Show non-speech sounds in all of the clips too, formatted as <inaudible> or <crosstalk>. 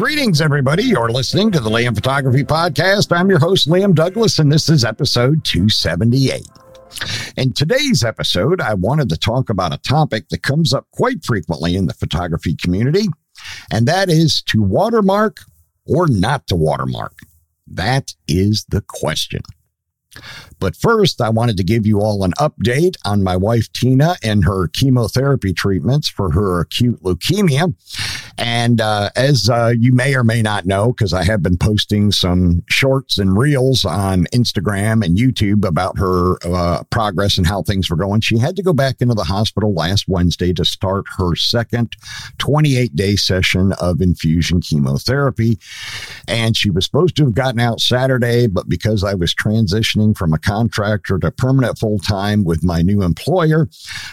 Greetings, everybody. You're listening to the Liam Photography Podcast. I'm your host, Liam Douglas, and this is episode 278. In today's episode, I wanted to talk about a topic that comes up quite frequently in the photography community, and that is to watermark or not to watermark. That is the question. But first, I wanted to give you all an update on my wife Tina and her chemotherapy treatments for her acute leukemia. And uh, as uh, you may or may not know, because I have been posting some shorts and reels on Instagram and YouTube about her uh, progress and how things were going, she had to go back into the hospital last Wednesday to start her second 28 day session of infusion chemotherapy. And she was supposed to have gotten out Saturday, but because I was transitioning from a contractor to permanent full time with my new employer.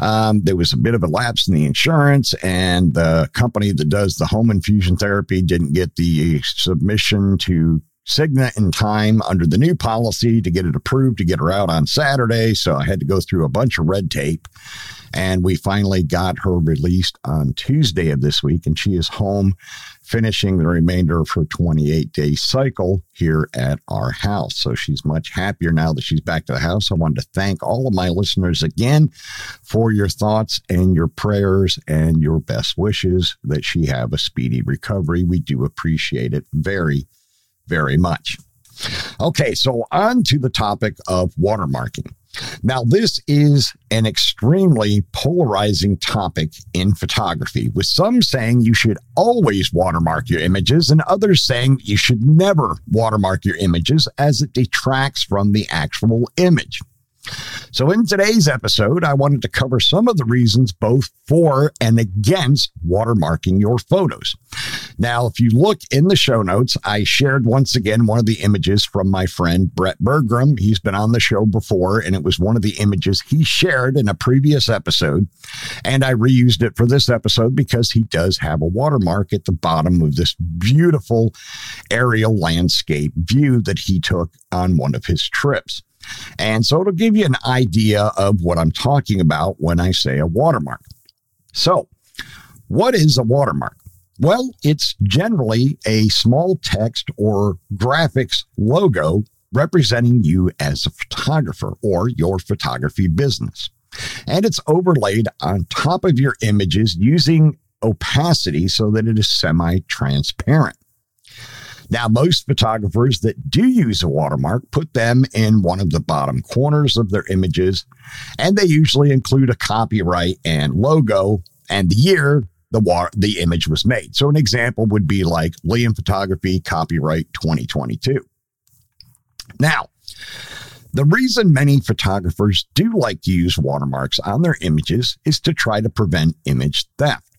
Um, there was a bit of a lapse in the insurance, and the company that does the home infusion therapy didn't get the submission to Cigna in time under the new policy to get it approved to get her out on Saturday. So I had to go through a bunch of red tape. And we finally got her released on Tuesday of this week, and she is home finishing the remainder of her 28 day cycle here at our house. So she's much happier now that she's back to the house. I wanted to thank all of my listeners again for your thoughts and your prayers and your best wishes that she have a speedy recovery. We do appreciate it very, very much. Okay, so on to the topic of watermarking. Now, this is an extremely polarizing topic in photography, with some saying you should always watermark your images and others saying you should never watermark your images as it detracts from the actual image. So, in today's episode, I wanted to cover some of the reasons both for and against watermarking your photos. Now, if you look in the show notes, I shared once again one of the images from my friend Brett Bergram. He's been on the show before, and it was one of the images he shared in a previous episode. And I reused it for this episode because he does have a watermark at the bottom of this beautiful aerial landscape view that he took on one of his trips. And so it'll give you an idea of what I'm talking about when I say a watermark. So, what is a watermark? Well, it's generally a small text or graphics logo representing you as a photographer or your photography business. And it's overlaid on top of your images using opacity so that it is semi transparent. Now, most photographers that do use a watermark put them in one of the bottom corners of their images, and they usually include a copyright and logo and the year the the image was made. So an example would be like Liam Photography copyright 2022. Now, the reason many photographers do like to use watermarks on their images is to try to prevent image theft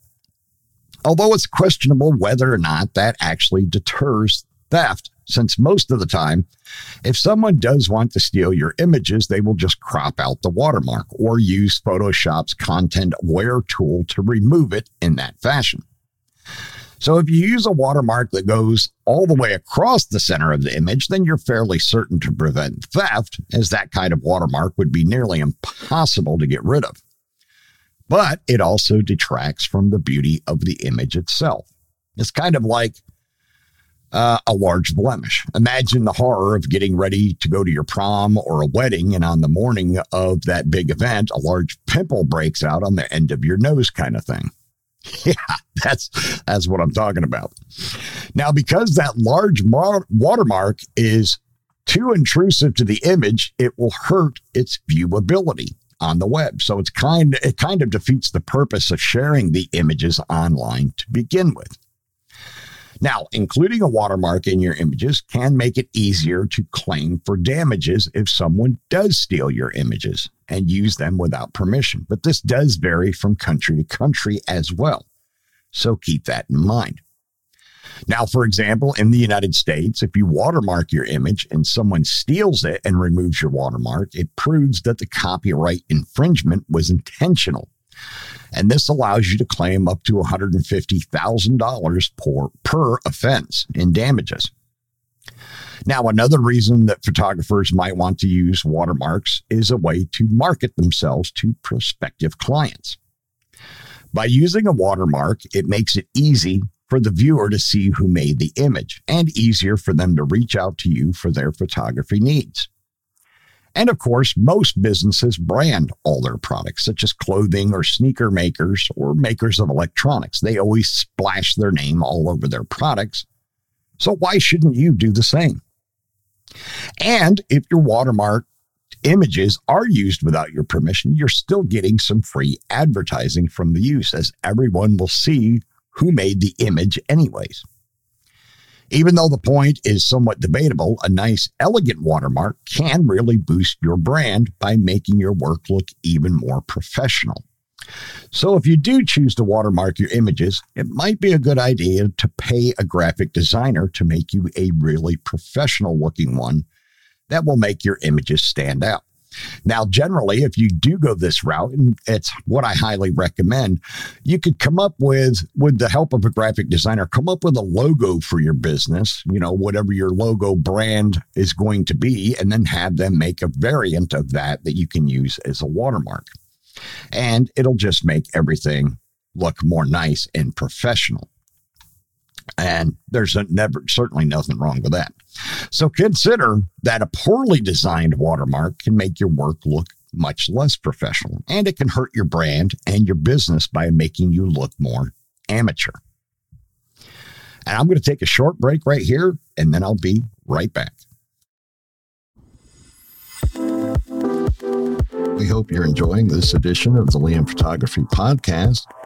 although it's questionable whether or not that actually deters theft, since most of the time, if someone does want to steal your images, they will just crop out the watermark or use Photoshop's content aware tool to remove it in that fashion. So if you use a watermark that goes all the way across the center of the image, then you're fairly certain to prevent theft, as that kind of watermark would be nearly impossible to get rid of but it also detracts from the beauty of the image itself. It's kind of like uh, a large blemish. Imagine the horror of getting ready to go to your prom or a wedding, and on the morning of that big event, a large pimple breaks out on the end of your nose, kind of thing. <laughs> Yeah, that's that's what I'm talking about. Now, because that large mar- watermark is too intrusive to the image, it will hurt its viewability on the web. So it's kind it kind of defeats the purpose of sharing the images online to begin with. Now, including a watermark in your images can make it easier to claim for damages if someone does steal your images and use them without permission. But this does vary from country to country as well. So keep that in mind. Now, for example, in the United States, if you watermark your image and someone steals it and removes your watermark, it proves that the copyright infringement was intentional. And this allows you to claim up to $150,000 per, per offense in damages. Now, another reason that photographers might want to use watermarks is a way to market themselves to prospective clients. By using a watermark, it makes it easy for the viewer to see who made the image and easier for them to reach out to you for their photography needs. And of course, most businesses brand all their products, such as clothing or sneaker makers or makers of electronics. They always splash their name all over their products. So why shouldn't you do the same? And if your watermark images are used without your permission, you're still getting some free advertising from the use, as everyone will see who made the image, anyways. Even though the point is somewhat debatable, a nice, elegant watermark can really boost your brand by making your work look even more professional. So, if you do choose to watermark your images, it might be a good idea to pay a graphic designer to make you a really professional looking one that will make your images stand out. Now, generally, if you do go this route, and it's what I highly recommend, you could come up with, with the help of a graphic designer, come up with a logo for your business, you know, whatever your logo brand is going to be, and then have them make a variant of that that you can use as a watermark. And it'll just make everything look more nice and professional. And there's a never certainly nothing wrong with that. So consider that a poorly designed watermark can make your work look much less professional and it can hurt your brand and your business by making you look more amateur. And I'm going to take a short break right here and then I'll be right back. We hope you're enjoying this edition of the Liam Photography Podcast.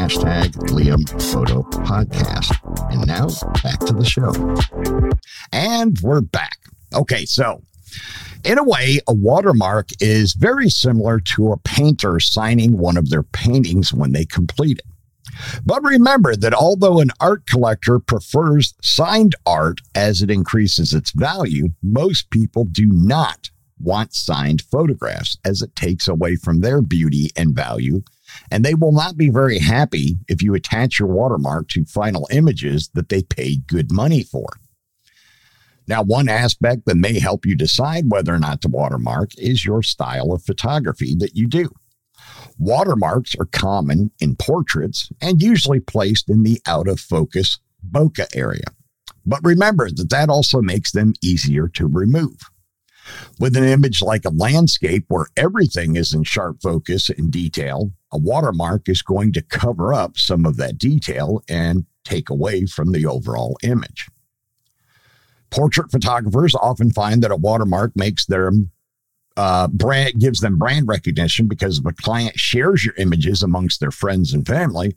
hashtag Liam Photo Podcast. And now back to the show. And we're back. Okay, so in a way, a watermark is very similar to a painter signing one of their paintings when they complete it. But remember that although an art collector prefers signed art as it increases its value, most people do not want signed photographs as it takes away from their beauty and value and they will not be very happy if you attach your watermark to final images that they paid good money for. Now, one aspect that may help you decide whether or not to watermark is your style of photography that you do. Watermarks are common in portraits and usually placed in the out of focus bokeh area. But remember that that also makes them easier to remove. With an image like a landscape where everything is in sharp focus and detail, a watermark is going to cover up some of that detail and take away from the overall image. Portrait photographers often find that a watermark makes their uh, brand gives them brand recognition because if a client shares your images amongst their friends and family,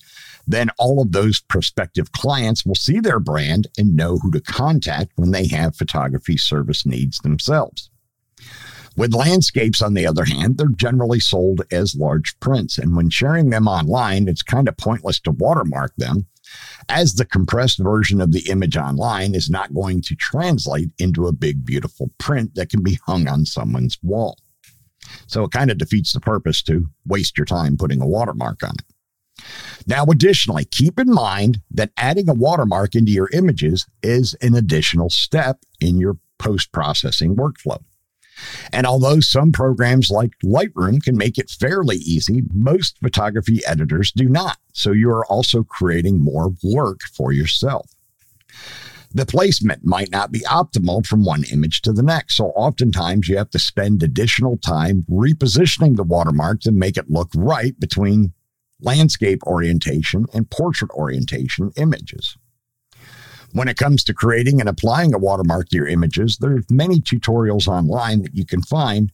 then all of those prospective clients will see their brand and know who to contact when they have photography service needs themselves. With landscapes, on the other hand, they're generally sold as large prints. And when sharing them online, it's kind of pointless to watermark them, as the compressed version of the image online is not going to translate into a big, beautiful print that can be hung on someone's wall. So it kind of defeats the purpose to waste your time putting a watermark on it. Now, additionally, keep in mind that adding a watermark into your images is an additional step in your post processing workflow. And although some programs like Lightroom can make it fairly easy, most photography editors do not. So you are also creating more work for yourself. The placement might not be optimal from one image to the next. So oftentimes you have to spend additional time repositioning the watermark to make it look right between landscape orientation and portrait orientation images. When it comes to creating and applying a watermark to your images, there are many tutorials online that you can find,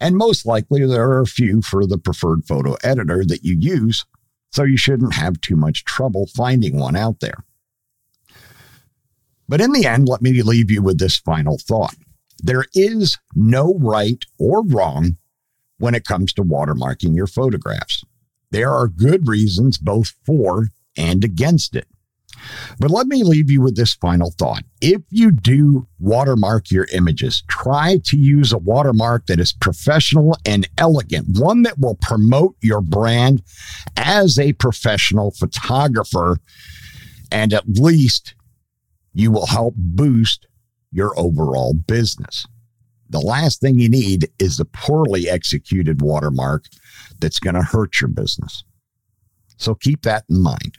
and most likely there are a few for the preferred photo editor that you use, so you shouldn't have too much trouble finding one out there. But in the end, let me leave you with this final thought. There is no right or wrong when it comes to watermarking your photographs. There are good reasons both for and against it. But let me leave you with this final thought. If you do watermark your images, try to use a watermark that is professional and elegant, one that will promote your brand as a professional photographer, and at least you will help boost your overall business. The last thing you need is a poorly executed watermark that's going to hurt your business. So keep that in mind.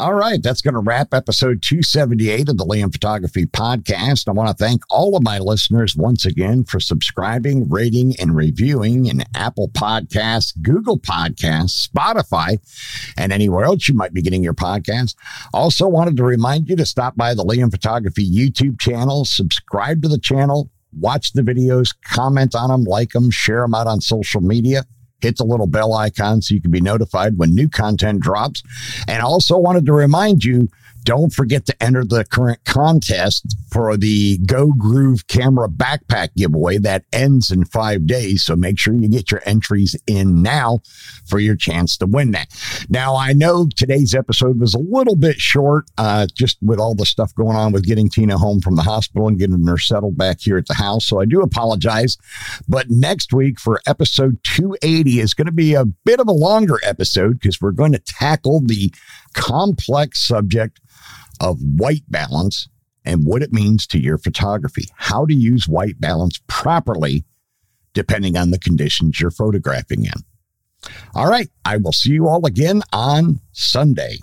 All right, that's going to wrap episode 278 of the Liam Photography Podcast. I want to thank all of my listeners once again for subscribing, rating, and reviewing in Apple Podcasts, Google Podcasts, Spotify, and anywhere else you might be getting your podcast. Also, wanted to remind you to stop by the Liam Photography YouTube channel, subscribe to the channel, watch the videos, comment on them, like them, share them out on social media hit the little bell icon so you can be notified when new content drops. And also wanted to remind you don't forget to enter the current contest for the Go Groove camera backpack giveaway that ends in five days. So make sure you get your entries in now for your chance to win that. Now, I know today's episode was a little bit short, uh, just with all the stuff going on with getting Tina home from the hospital and getting her settled back here at the house. So I do apologize. But next week for episode 280 is going to be a bit of a longer episode because we're going to tackle the complex subject of white balance and what it means to your photography, how to use white balance properly depending on the conditions you're photographing in. All right, I will see you all again on Sunday.